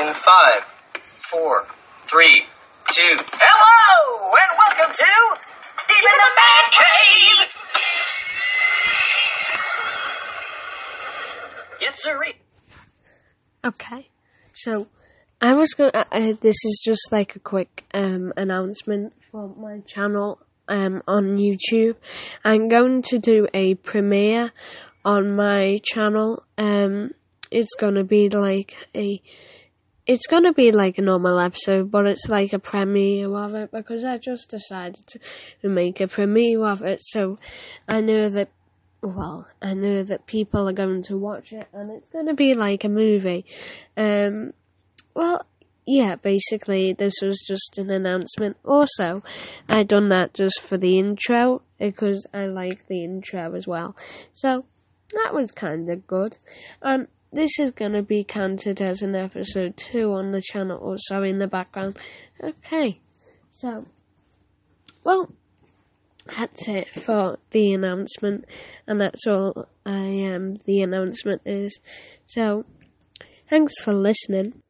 Five, four, three, two. Hello and welcome to Deep in the Man Cave. Yes, sir. Okay, so I was going. to Uh, this is just like a quick um, announcement for my channel um, on YouTube. I'm going to do a premiere on my channel. Um, it's gonna be like a. It's gonna be like a normal episode, but it's like a premiere of it because I just decided to make a premiere of it. So I know that well, I know that people are going to watch it and it's going to be like a movie. Um, well, yeah, basically, this was just an announcement. Also, I done that just for the intro because I like the intro as well. So, that was kind of good. And this is going to be counted as an episode 2 on the channel also in the background. Okay, so, well, that's it for the announcement, and that's all I am. Um, the announcement is so. Thanks for listening.